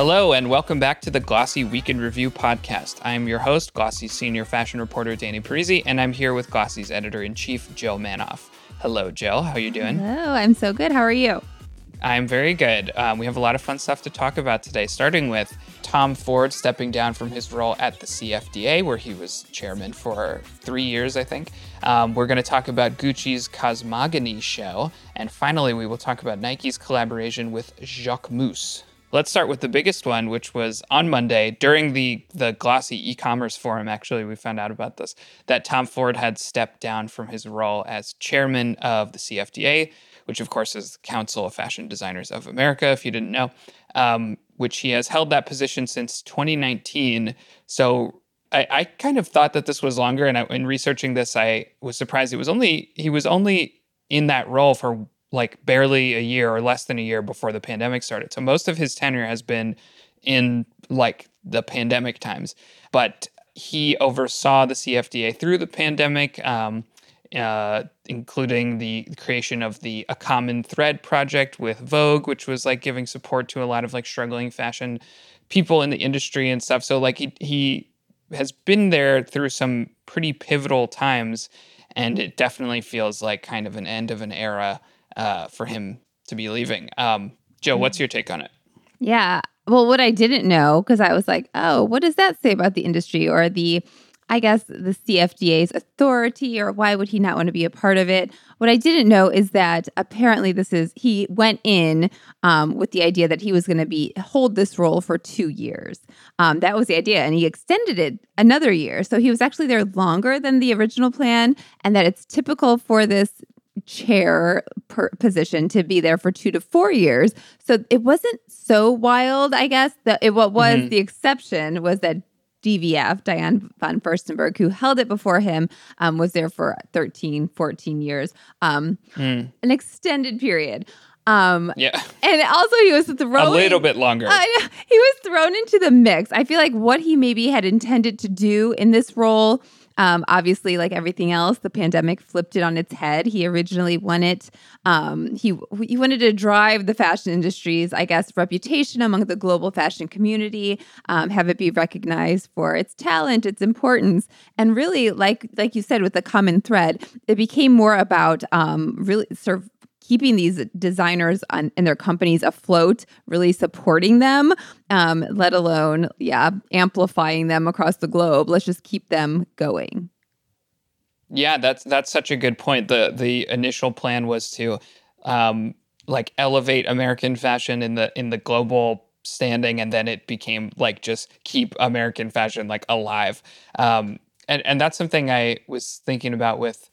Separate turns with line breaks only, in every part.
Hello, and welcome back to the Glossy Week in Review podcast. I'm your host, Glossy senior fashion reporter, Danny Parisi, and I'm here with Glossy's editor in chief, Jill Manoff. Hello, Jill. How are you doing?
Hello, I'm so good. How are you?
I'm very good. Um, we have a lot of fun stuff to talk about today, starting with Tom Ford stepping down from his role at the CFDA, where he was chairman for three years, I think. Um, we're going to talk about Gucci's Cosmogony show. And finally, we will talk about Nike's collaboration with Jacques Jacquemus. Let's start with the biggest one, which was on Monday during the the Glossy e-commerce forum. Actually, we found out about this that Tom Ford had stepped down from his role as chairman of the CFDA, which of course is the Council of Fashion Designers of America. If you didn't know, um, which he has held that position since 2019. So I, I kind of thought that this was longer, and I, in researching this, I was surprised it was only he was only in that role for like barely a year or less than a year before the pandemic started. So most of his tenure has been in like the pandemic times, but he oversaw the CFDA through the pandemic, um, uh, including the creation of the A Common Thread project with Vogue, which was like giving support to a lot of like struggling fashion people in the industry and stuff. So like he he has been there through some pretty pivotal times, and it definitely feels like kind of an end of an era uh, for him to be leaving. Um, Jill, what's your take on it?
Yeah. Well, what I didn't know, because I was like, oh, what does that say about the industry or the, I guess, the CFDA's authority, or why would he not want to be a part of it? What I didn't know is that apparently this is, he went in um, with the idea that he was going to be, hold this role for two years. Um, that was the idea. And he extended it another year. So he was actually there longer than the original plan, and that it's typical for this chair position to be there for two to four years. So it wasn't so wild, I guess. That it, what was mm-hmm. the exception was that DVF, Diane von Furstenberg, who held it before him, um, was there for 13, 14 years, um, mm. an extended period.
Um, yeah.
And also, he was thrown
a little bit longer. Uh,
he was thrown into the mix. I feel like what he maybe had intended to do in this role um, obviously, like everything else, the pandemic flipped it on its head. He originally wanted um, he he wanted to drive the fashion industry's, I guess, reputation among the global fashion community, um, have it be recognized for its talent, its importance, and really, like like you said, with the common thread, it became more about um, really sort of keeping these designers on, and their companies afloat, really supporting them, um, let alone, yeah, amplifying them across the globe. Let's just keep them going.
Yeah, that's that's such a good point. the The initial plan was to um, like elevate American fashion in the in the global standing, and then it became like just keep American fashion like alive. Um, and and that's something I was thinking about with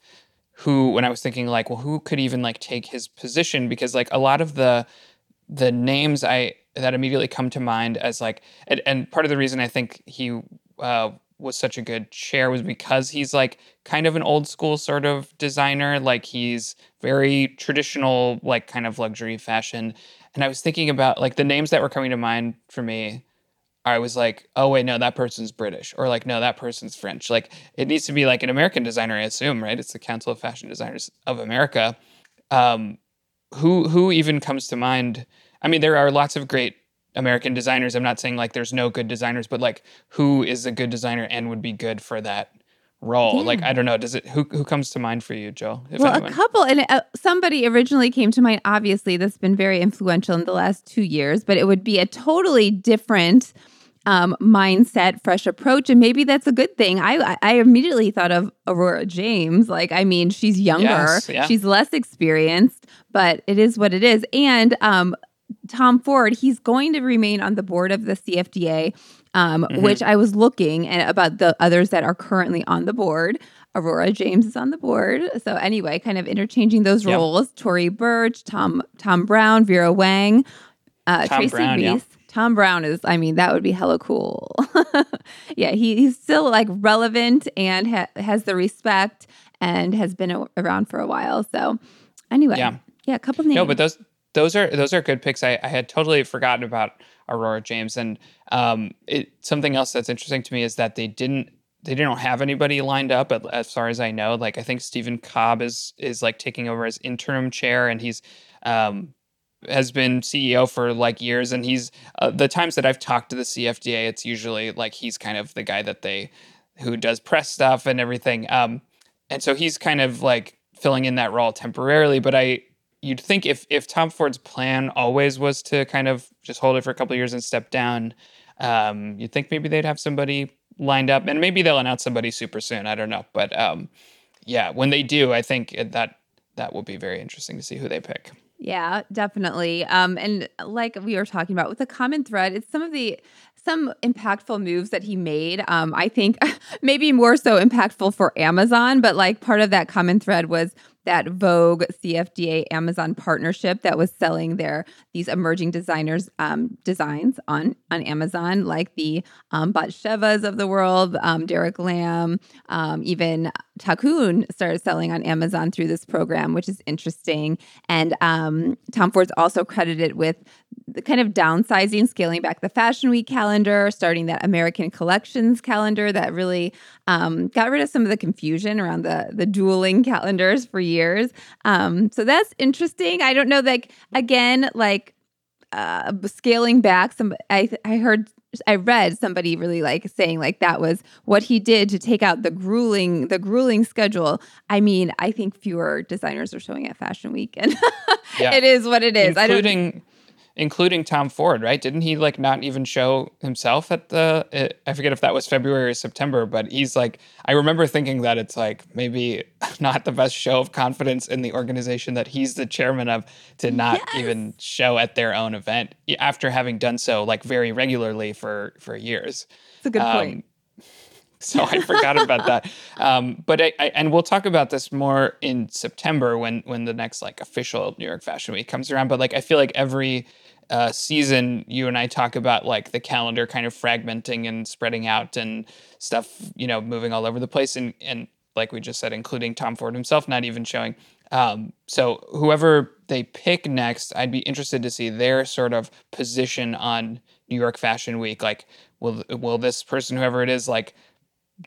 who when I was thinking like, well, who could even like take his position? Because like a lot of the the names I that immediately come to mind as like, and, and part of the reason I think he uh, was such a good chair was because he's like kind of an old school sort of designer. Like he's very traditional, like kind of luxury fashion. And I was thinking about like the names that were coming to mind for me I was like, oh wait, no, that person's British, or like, no, that person's French. Like, it needs to be like an American designer, I assume, right? It's the Council of Fashion Designers of America. Um, who who even comes to mind? I mean, there are lots of great American designers. I'm not saying like there's no good designers, but like, who is a good designer and would be good for that role? Yeah. Like, I don't know. Does it who who comes to mind for you, Jill?
well, anyone? a couple, and uh, somebody originally came to mind. Obviously, that's been very influential in the last two years, but it would be a totally different um, mindset, fresh approach, and maybe that's a good thing. I I immediately thought of Aurora James. Like, I mean, she's younger, yes, yeah. she's less experienced, but it is what it is. And um, Tom Ford, he's going to remain on the board of the CFDA, um, mm-hmm. which I was looking at about the others that are currently on the board. Aurora James is on the board. So anyway, kind of interchanging those yep. roles. Tory Burch, Tom Thom Browne, Vera Wang, uh, Tracy Brown, Reese. Yeah. Thom Browne is, I mean, that would be hella cool. yeah, he, he's still like relevant and ha- has the respect and has been a- around for a while. So, anyway, yeah, yeah, a couple names.
No, but those those are those are good picks. I, I had totally forgotten about Aurora James, and um, it, something else that's interesting to me is that they didn't they didn't have anybody lined up as far as I know. Like I think Steven Kolb is is like taking over as interim chair, and he's um, has been CEO for like years, and he's uh, the times that I've talked to the CFDA, it's usually like he's kind of the guy that they who does press stuff and everything. Um, and so he's kind of like filling in that role temporarily. But I, you'd think if if Tom Ford's plan always was to kind of just hold it for a couple years and step down, um, you'd think maybe they'd have somebody lined up, and maybe they'll announce somebody super soon. I don't know, but um, yeah, when they do, I think that that will be very interesting to see who they pick.
Yeah, definitely. Um, and like we were talking about with the common thread, it's some of the some impactful moves that he made. Um, I think maybe more so impactful for Amazon, but like part of that common thread was that Vogue CFDA Amazon partnership that was selling their these emerging designers um, designs on on Amazon, like the um, Batshevas of the world, um, Derek Lam, um, even Thakoon started selling on Amazon through this program, which is interesting. And um, Tom Ford's also credited with the kind of downsizing, scaling back the Fashion Week calendar, starting that American Collections calendar that really um, got rid of some of the confusion around the the dueling calendars for years. Um, so that's interesting. I don't know, like again, like uh, scaling back. Some I I heard I read somebody really like saying like that was what he did to take out the grueling the grueling schedule. I mean, I think fewer designers are showing at Fashion Week, and yeah. it is what it is.
Including including Tom Ford, right? Didn't he like not even show himself at the? I forget if that was February or September, but he's like, I remember thinking that it's like maybe not the best show of confidence in the organization that he's the chairman of to not yes. even show at their own event after having done so like very regularly for for years.
It's a good um, point.
So I forgot about that. Um, but I, I, and we'll talk about this more in September when when the next like official New York Fashion Week comes around. But like I feel like every uh, season, you and I talk about like the calendar kind of fragmenting and spreading out and stuff, you know, moving all over the place. And, and like we just said, including Tom Ford himself not even showing. Um, so whoever they pick next, I'd be interested to see their sort of position on New York Fashion Week. Like, will will this person, whoever it is, like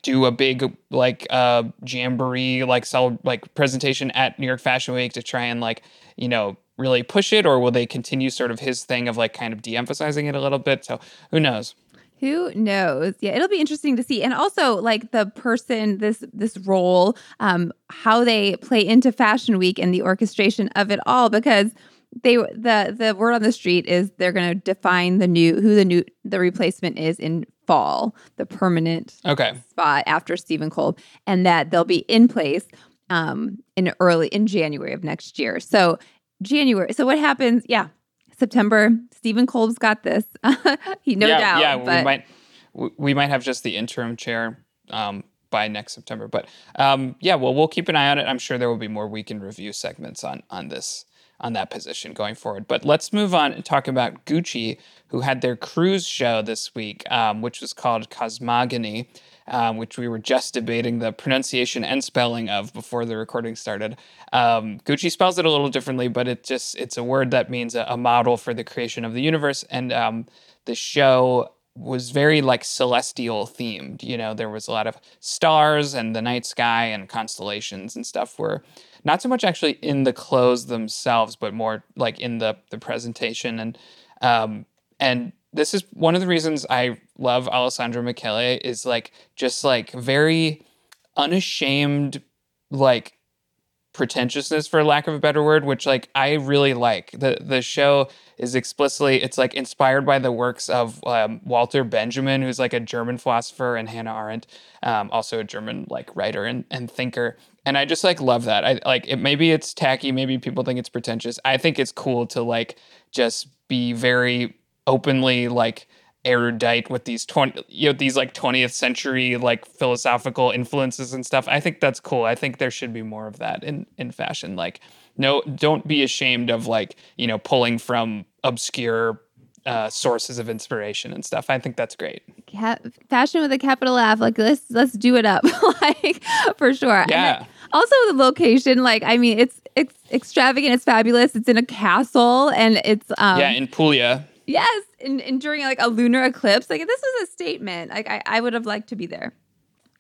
do a big like uh jamboree like sell like presentation at New York Fashion Week to try and like you know really push it, or will they continue sort of his thing of like kind of de-emphasizing it a little bit? So who knows?
Who knows? Yeah, it'll be interesting to see, and also like the person, this this role, um, how they play into Fashion Week and the orchestration of it all, because they the the word on the street is they're going to define the new who the new the replacement is in fall, the permanent
okay
spot after Steven Kolb, and that they'll be in place um, in early in January of next year. So January. So what happens? Yeah, September. Steven Kolb's got this. he no
yeah,
doubt.
Yeah, but... we might we might have just the interim chair um, by next September. But um, yeah, well, we'll keep an eye on it. I'm sure there will be more Week in Review segments on on this on that position going forward. But let's move on and talk about Gucci, who had their cruise show this week, um, which was called Cosmogony um, which we were just debating the pronunciation and spelling of before the recording started. Um, Gucci spells it a little differently, but it just it's a word that means a, a model for the creation of the universe. And um, the show was very like celestial themed. You know, there was a lot of stars and the night sky and constellations and stuff were not so much actually in the clothes themselves, but more like in the the presentation and um, and this is one of the reasons I love Alessandro Michele is like just like very unashamed like pretentiousness for lack of a better word which like i really like. The the show is explicitly it's like inspired by the works of um, walter benjamin who's like a german philosopher and hannah arendt um, also a german like writer and, and thinker. And i just like love that. I like it maybe it's tacky maybe people think it's pretentious. I think it's cool to like just be very openly like erudite with these 20 you know these like 20th century like philosophical influences and stuff i think that's cool i think there should be more of that in in fashion like no don't be ashamed of like you know pulling from obscure uh, sources of inspiration and stuff. I think that's great.
fashion with a capital F, like let's let's do it up, like for sure.
Yeah.
also, the location, like I mean, it's it's extravagant, it's fabulous. It's in a castle, and it's um,
yeah in Puglia.
Yes, and, and during like a lunar eclipse, like this is a statement. Like I, I would have liked to be there.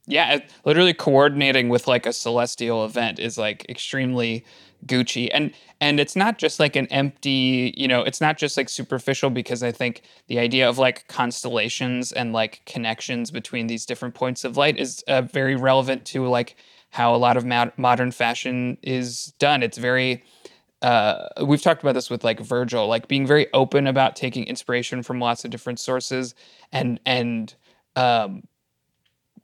Yeah, literally coordinating with like a celestial event is like extremely Gucci. And and it's not just like an empty, you know, it's not just like superficial because I think the idea of like constellations and like connections between these different points of light is uh, very relevant to like how a lot of mod- modern fashion is done. It's very uh, we've talked about this with like Virgil, like being very open about taking inspiration from lots of different sources and and um,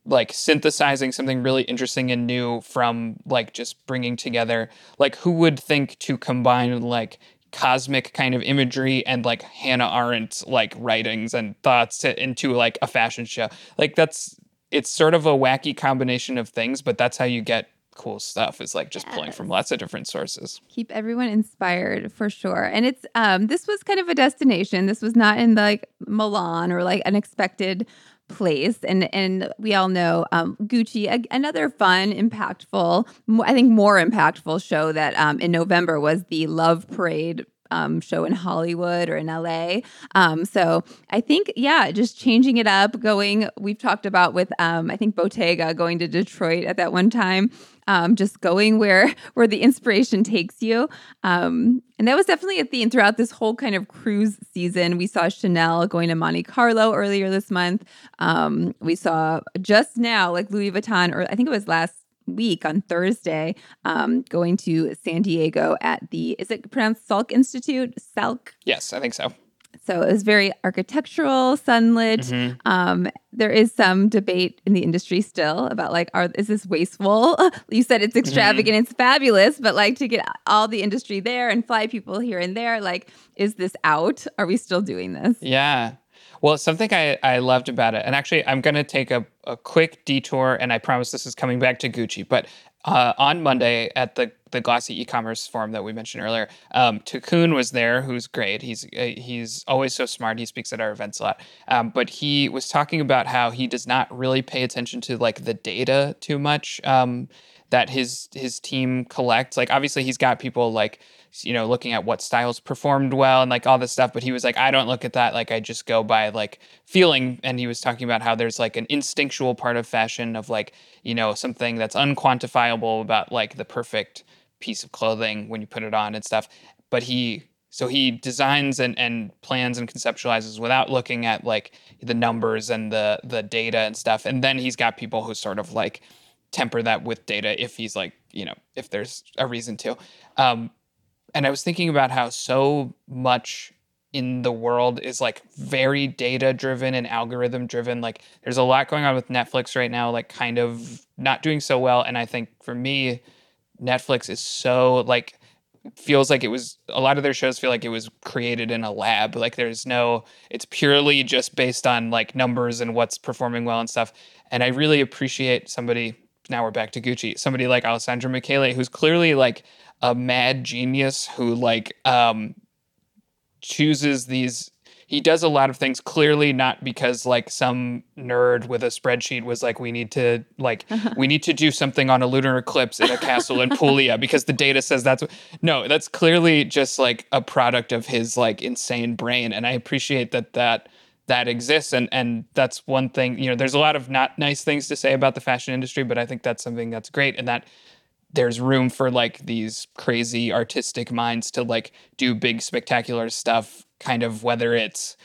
like synthesizing something really interesting and new from like just bringing together like who would think to combine like cosmic kind of imagery and like Hannah Arendt like writings and thoughts into like a fashion show. Like that's it's sort of a wacky combination of things, but that's how you get cool stuff is like just yes. pulling from lots of different sources.
Keep everyone inspired for sure. And it's um this was kind of a destination. This was not in like Milan or like unexpected place and and we all know um, gucci a, another fun impactful i think more impactful show that um, in november was the love parade um, show in Hollywood or in LA. Um, so I think, yeah, just changing it up, going, we've talked about with, um, I think Bottega going to Detroit at that one time um, just going where where the inspiration takes you. Um, and that was definitely a theme throughout this whole kind of cruise season. We saw Chanel going to Monte Carlo earlier this month. Um, we saw just now, like Louis Vuitton, or I think it was last week on Thursday, um, going to San Diego at the is it pronounced Salk Institute? Salk.
Yes, I think so.
So it was very architectural, sunlit. Mm-hmm. Um, there is some debate in the industry still about like, are is this wasteful? you said it's extravagant, mm-hmm. it's fabulous, but like to get all the industry there and fly people here and there, like, is this out? Are we still doing this?
Yeah. Well, something I, I loved about it, and actually, I'm going to take a, a quick detour, and I promise this is coming back to Gucci. But uh, on Monday at the the Glossy e-commerce forum that we mentioned earlier, um, was there, who's great. He's uh, he's always so smart. He speaks at our events a lot. Um, but he was talking about how he does not really pay attention to like the data too much um, that his his team collects. Like obviously he's got people like you know, looking at what styles performed well and like all this stuff. But he was like, I don't look at that. Like, I just go by like feeling. And he was talking about how there's like an instinctual part of fashion of like, you know, something that's unquantifiable about like the perfect piece of clothing when you put it on and stuff. But he, so he designs and, and plans and conceptualizes without looking at like the numbers and the the data and stuff. And then he's got people who sort of like temper that with data if he's like, you know, if there's a reason to. Um, and I was thinking about how so much in the world is like very data driven and algorithm driven. Like there's a lot going on with Netflix right now, like kind of not doing so well. And I think for me, Netflix is so like feels like it was a lot of their shows feel like it was created in a lab. Like there's no it's purely just based on like numbers and what's performing well and stuff. And I really appreciate somebody now we're back to Gucci, somebody like Alessandro Michele, who's clearly like a mad genius who like um chooses these he does a lot of things clearly not because like some nerd with a spreadsheet was like we need to like we need to do something on a lunar eclipse in a castle in Puglia because the data says that's no that's clearly just like a product of his like insane brain and I appreciate that that that exists. And and that's one thing you know there's a lot of not nice things to say about the fashion industry but I think that's something that's great and that there's room for like these crazy artistic minds to like do big spectacular stuff kind of whether it's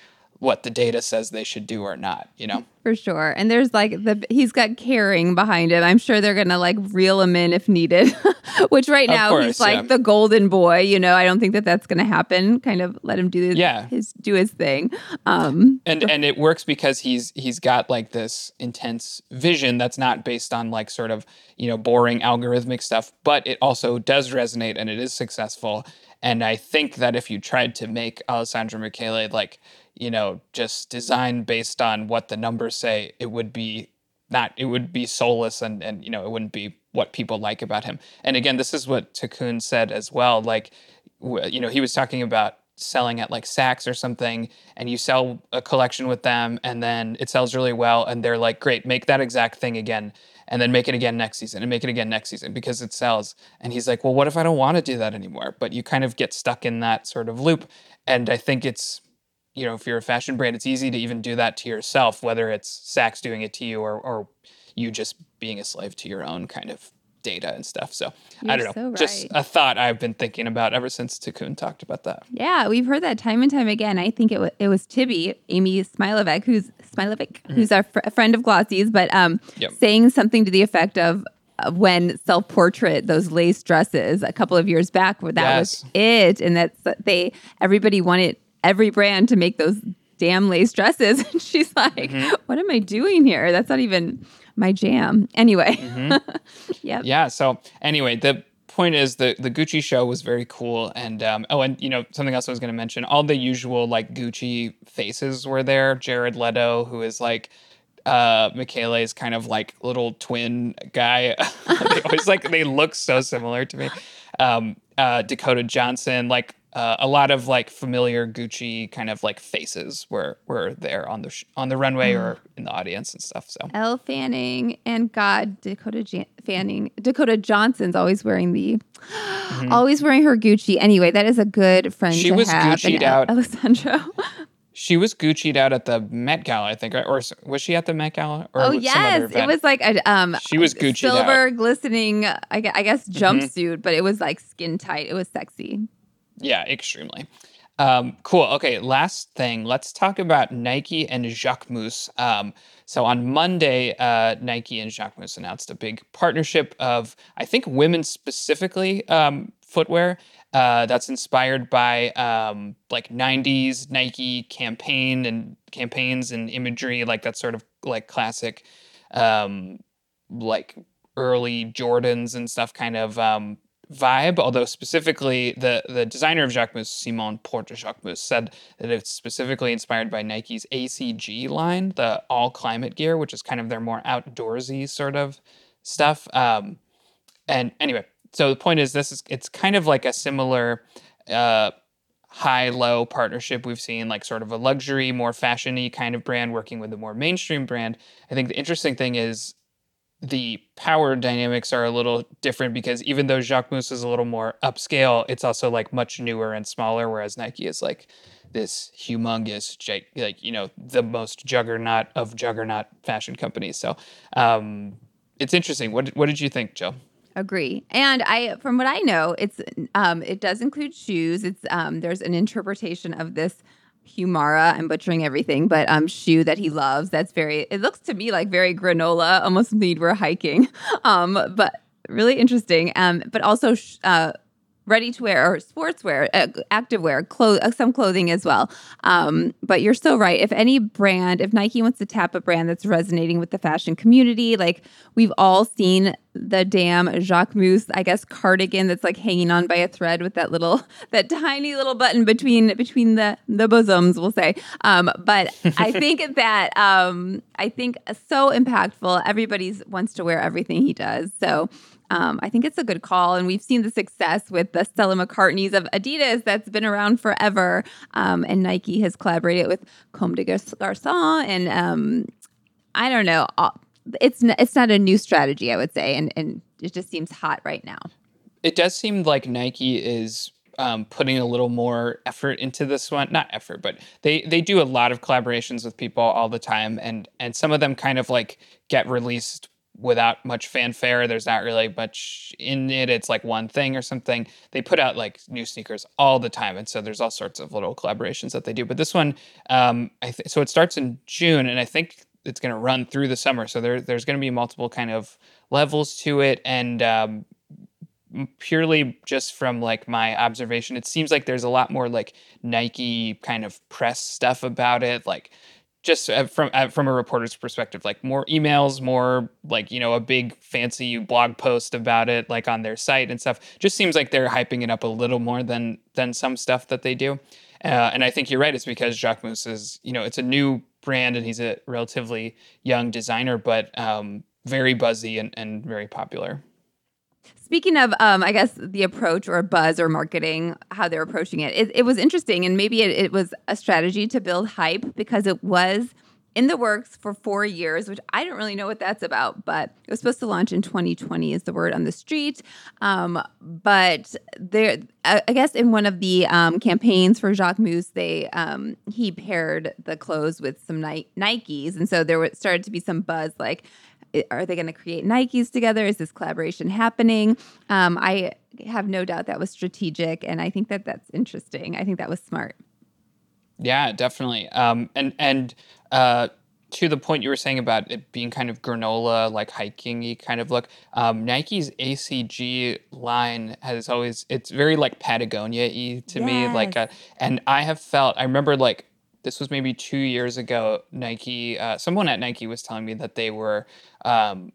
what the data says they should do or not, you know?
For sure. And there's like the he's got Kering behind him. I'm sure they're gonna like reel him in if needed. Which right now course, he's like yeah. the golden boy. You know, I don't think that that's gonna happen. Kind of let him do his, yeah. his do his thing. Um,
and and it works because he's he's got like this intense vision that's not based on like sort of you know boring algorithmic stuff, but it also does resonate and it is successful. And I think that if you tried to make Alessandro Michele like you know, just design based on what the numbers say, it would be not, it would be soulless and, and, you know, it wouldn't be what people like about him. And again, this is what Thakoon said as well. Like, you know, he was talking about selling at like Saks or something, and you sell a collection with them, and then it sells really well, and they're like, great, make that exact thing again, and then make it again next season, and make it again next season because it sells. And he's like, well, what if I don't want to do that anymore? But you kind of get stuck in that sort of loop. And I think it's you know, if you're a fashion brand, it's easy to even do that to yourself, whether it's Saks doing it to you or, or you just being a slave to your own kind of data and stuff. So
You're
I don't know,
so
just a thought I've been thinking about ever since Thakoon talked about that.
Yeah, we've heard that time and time again. I think it was it was Tibi, Amy Smilovic, who's Smilovic, who's our fr- friend of Glossy's, but um,
Mm-hmm. Yep.
saying something to the effect of when self portrait those lace dresses a couple of years back, where that was it, and that's that they everybody wanted every brand to make those damn lace dresses, and she's like,
Mm-hmm.
"What am I doing here? That's not even my jam." Anyway, yep.
Yeah. So anyway, the point is the the Gucci show was very cool, and um, oh, and you know something else I was going to mention. All the usual like Gucci faces were there. Jared Leto, who is like uh Michele's kind of like little twin guy. they always like they look so similar to me. Um, uh, Dakota Johnson, like. Uh, a lot of like familiar Gucci kind of like faces were were there on the sh- on the runway or in the audience and stuff. So
Elle Fanning and God Dakota Jan- Fanning. Dakota Johnson's always wearing the, always wearing her Gucci. Anyway, that is a good friend.
Mm-hmm. She
to
was
have.
Gucci'd out.
Alessandro.
She was Gucci'd out at the Met Gala, I think, right? Or was she at the Met Gala? Or
oh yes, it was like a um.
She was Gucci'd
silver glistening. I, gue- I guess
Mm-hmm.
jumpsuit, but it was like skin tight. It was sexy.
Yeah, extremely. Um, cool. Okay, last thing. Let's talk about Nike and Jacquemus. Um, so on Monday, uh, Nike and Jacquemus announced a big partnership of, I think, women specifically um, footwear. Uh, that's inspired by um, like '90s Nike campaign and campaigns and imagery, like that sort of like classic, um, like early Jordans and stuff kind of um, vibe. Although specifically, the the designer of Jacquemus, Simon Porte Jacquemus, said that it's specifically inspired by Nike's ACG line, the all climate gear, which is kind of their more outdoorsy sort of stuff. Um, and anyway, so the point is, this is it's kind of like a similar. Uh, high low partnership we've seen like sort of a luxury more fashiony kind of brand working with a more mainstream brand i think the interesting thing is the power dynamics are a little different because even though Jacquemus is a little more upscale, it's also like much newer and smaller, whereas Nike is like this humongous, like you know, the most juggernaut of juggernaut fashion companies. So um, it's interesting. What what did you think, Jill?
Agree. And I, from what I know, it's um, it does include shoes. It's um, there's an interpretation of this Humara. I'm butchering everything, but um, shoe that he loves. That's very. It looks to me like very granola, almost need we're hiking. Um, but really interesting. Um, but also sh- uh, ready to wear or sportswear, uh, activewear, clo- uh, some clothing as well. Um, but you're so right. If any brand, if Nike wants to tap a brand that's resonating with the fashion community, like we've all seen the damn Jacquemus, I guess, cardigan that's like hanging on by a thread with that little, that tiny little button between between the the bosoms, we'll say. Um, but I think that um, I think so impactful. Everybody's wants to wear everything he does. So um, I think it's a good call, and we've seen the success with the Stella McCartney's of Adidas that's been around forever. Um, and Nike has collaborated with Comme des Garçons, and um, I don't know. uh, It's n- it's not a new strategy, I would say, and and it just seems hot right now.
It does seem like Nike is um, putting a little more effort into this one. Not effort, but they they do a lot of collaborations with people all the time, and and some of them kind of like get released without much fanfare. There's not really much in it. It's like one thing or something. They put out like new sneakers all the time, and so there's all sorts of little collaborations that they do. But this one, um, I th- so it starts in June, and I think it's going to run through the summer. So there there's going to be multiple kind of levels to it, and um, purely just from like my observation it seems like there's a lot more like nike kind of press stuff about it like just uh, from uh, from a reporter's perspective like more emails more like you know a big fancy blog post about it like on their site and stuff just seems like they're hyping it up a little more than than some stuff that they do. Uh, and i think you're right it's because Jacquemus is you know it's a new brand and he's a relatively young designer but um, very buzzy and, and very popular
Speaking of, um, I guess the approach or buzz or marketing, how they're approaching it, it, it was interesting, and maybe it, it was a strategy to build hype because it was in the works for four years, which I don't really know what that's about, but it was supposed to launch in 2020, is the word on the street. Um, but there, I I guess in one of the um, campaigns for Jacquemus, they um, he paired the clothes with some Ni- Nikes, and so there started to be some buzz like are they going to create Nikes together? Is this collaboration happening? Um, I have no doubt that was strategic, and I think that that's interesting. I think that was smart.
Yeah, definitely. Um, and and uh, to the point you were saying about it being kind of granola, like hiking kind of look, um, Nike's ACG line has always, it's very like Patagonia y to yes. me. Like, uh, and I have felt, I remember like, this was maybe two years ago, Nike, uh, someone at Nike was telling me that they were, um,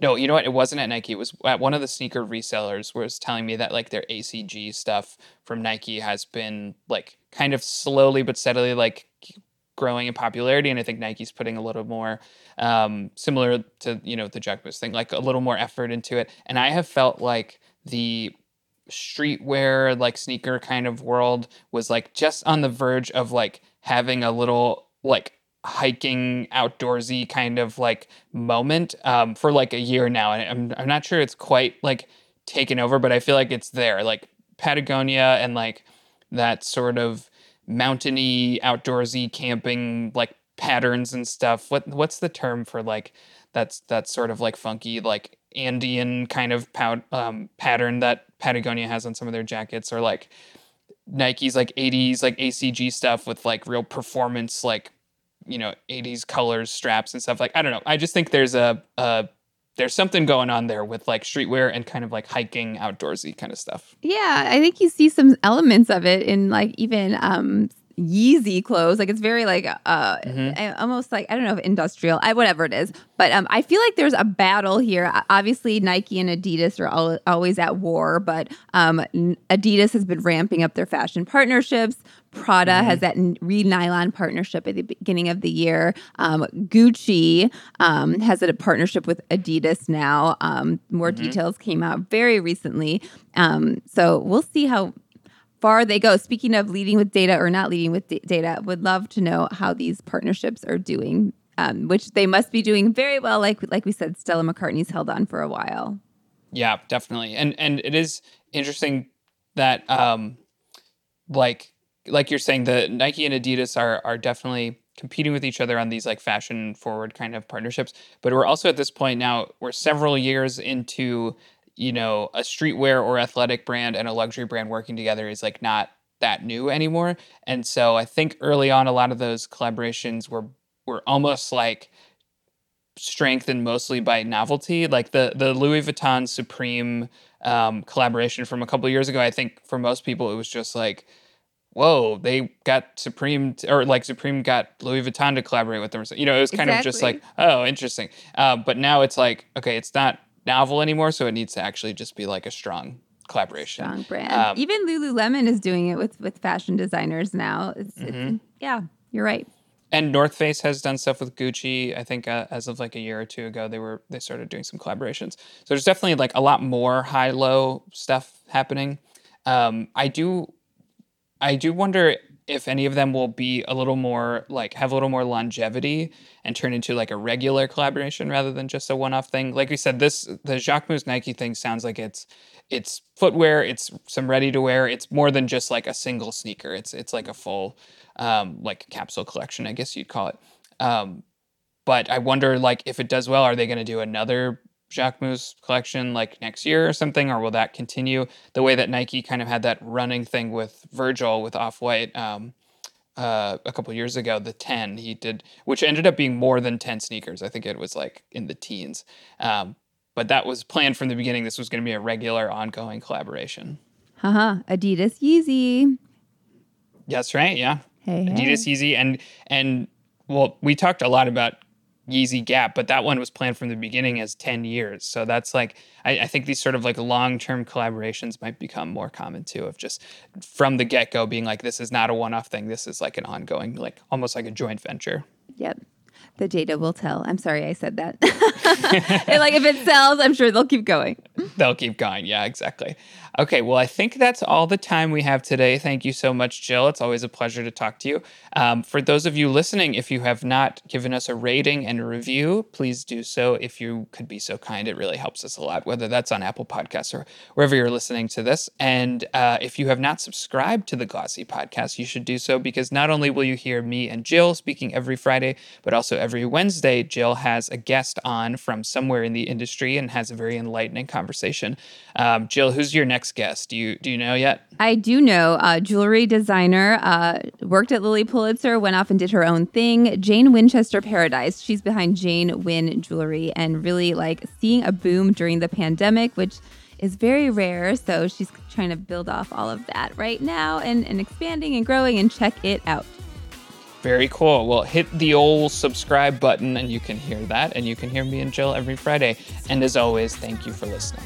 no, you know what? It wasn't at Nike. It was at one of the sneaker resellers was telling me that like their ACG stuff from Nike has been like kind of slowly but steadily like growing in popularity, and I think Nike's putting a little more um, similar to you know the Jacquemus thing, like a little more effort into it. And I have felt like the streetwear like sneaker kind of world was like just on the verge of like having a little like hiking outdoorsy kind of like moment um, for like a year now and I'm, I'm not sure it's quite like taken over but i feel like it's there like patagonia and like that sort of mountainy, outdoorsy camping like patterns and stuff. What what's the term for like that's that sort of like funky like Andean kind of pout, um, pattern that Patagonia has on some of their jackets, or like Nike's like 80s like ACG stuff with like real performance like you know 80s colors straps and stuff like I don't know. I just think there's a, a there's something going on there with like streetwear and kind of like hiking outdoorsy kind of stuff.
Yeah, I think you see some elements of it in like even um Yeezy clothes. Like it's very like uh mm-hmm. almost like I don't know if industrial, I, whatever it is. But um, I feel like there's a battle here. Obviously, Nike and Adidas are all, always at war, but um, Adidas has been ramping up their fashion partnerships. Prada mm-hmm. has that Re-Nylon partnership at the beginning of the year. Um, Gucci um, has a partnership with Adidas now. Um, more mm-hmm. details came out very recently. Um, so we'll see how far they go. Speaking of leading with data or not leading with d- data, would love to know how these partnerships are doing, um, which they must be doing very well. Like like we said, Stella McCartney's held on for a while.
Yeah, definitely, and and it is interesting that um, like like you're saying, the Nike and Adidas are are definitely competing with each other on these like fashion forward kind of partnerships. But we're also at this point now, we're several years into you know, a streetwear or athletic brand and a luxury brand working together is like not that new anymore. And so I think early on, a lot of those collaborations were were almost like strengthened mostly by novelty. Like the the Louis Vuitton Supreme um, collaboration from a couple years ago, I think for most people it was just like, whoa, they got Supreme t- or like Supreme got Louis Vuitton to collaborate with them. You know, it was kind exactly. of just like, oh, interesting. Uh, but now it's like, okay, it's not novel anymore, so it needs to actually just be like a strong collaboration.
Strong brand. Um, Even Lululemon is doing it with with fashion designers now. It's, mm-hmm. it's yeah, you're right.
And North Face has done stuff with Gucci. I think uh, as of like a year or two ago, they were they started doing some collaborations. So there's definitely like a lot more high low stuff happening. Um, I do, I do wonder if any of them will be a little more like have a little more longevity and turn into like a regular collaboration rather than just a one-off thing. Like we said, this the Jacquemus Nike thing sounds like it's it's footwear, it's some ready to wear. It's more than just like a single sneaker. It's it's like a full um, like capsule collection, I guess you'd call it. Um, but I wonder like if it does well, are they going to do another Jacquemus collection like next year or something, or will that continue the way that Nike kind of had that running thing with Virgil with Off White um, uh, a couple years ago? The ten he did, which ended up being more than ten sneakers. I think it was like in the teens, um, but that was planned from the beginning. This was going to be a regular, ongoing collaboration.
Haha, Adidas Yeezy.
That's right. Yeah,
hey,
Adidas
hey.
Yeezy, and and well, we talked a lot about Yeezy Gap, but that one was planned from the beginning as 10 years. So that's like, I, I think these sort of like long term collaborations might become more common too, of just from the get go being like, this is not a one off thing. This is like an ongoing, like almost like a joint venture.
Yep. The data will tell. I'm sorry I said that. like if it sells, I'm sure they'll keep going.
they'll keep going. Yeah, exactly. Okay, well, I think that's all the time we have today. Thank you so much, Jill. It's always a pleasure to talk to you. Um, for those of you listening, if you have not given us a rating and a review, please do so. If you could be so kind, it really helps us a lot, whether that's on Apple Podcasts or wherever you're listening to this. And uh, if you have not subscribed to the Glossy podcast, you should do so because not only will you hear me and Jill speaking every Friday, but also every Wednesday, Jill has a guest on from somewhere in the industry and has a very enlightening conversation. Um, Jill, who's your next guest? Do you do you know yet?
I do know. Uh, jewelry designer, uh, worked at Lilly Pulitzer, went off and did her own thing. Jane Winchester Paradis. She's behind Jane Win Jewelry and really like seeing a boom during the pandemic, which is very rare. So she's trying to build off all of that right now and, and expanding and growing and check it out.
Very cool. Well, hit the old subscribe button and you can hear that, and you can hear me and Jill every Friday. And as always, thank you for listening.